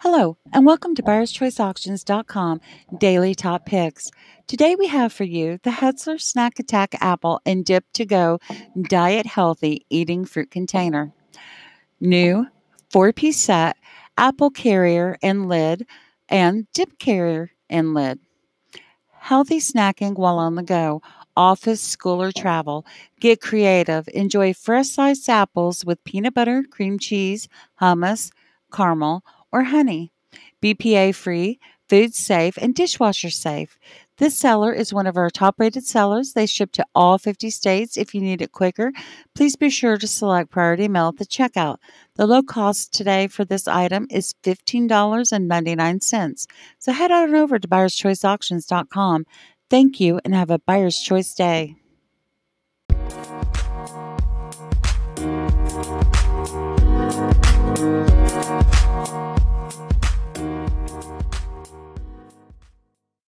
Hello, and welcome to BuyersChoiceAuctions.com Daily Top Picks. Today we have for you the Hutzler Snack Attack Apple and Dip to Go Diet Healthy Eating Fruit Container. New four piece set, apple carrier and lid, and dip carrier and lid. Healthy snacking while on the go, office, school, or travel. Get creative. Enjoy fresh sliced apples with peanut butter, cream cheese, hummus, caramel, or honey. BPA free, food safe, and dishwasher safe. This seller is one of our top rated sellers. They ship to all 50 states. If you need it quicker, please be sure to select priority mail at the checkout. The low cost today for this item is $15.99. So head on over to buyerschoiceauctions.com. Thank you and have a buyer's choice day.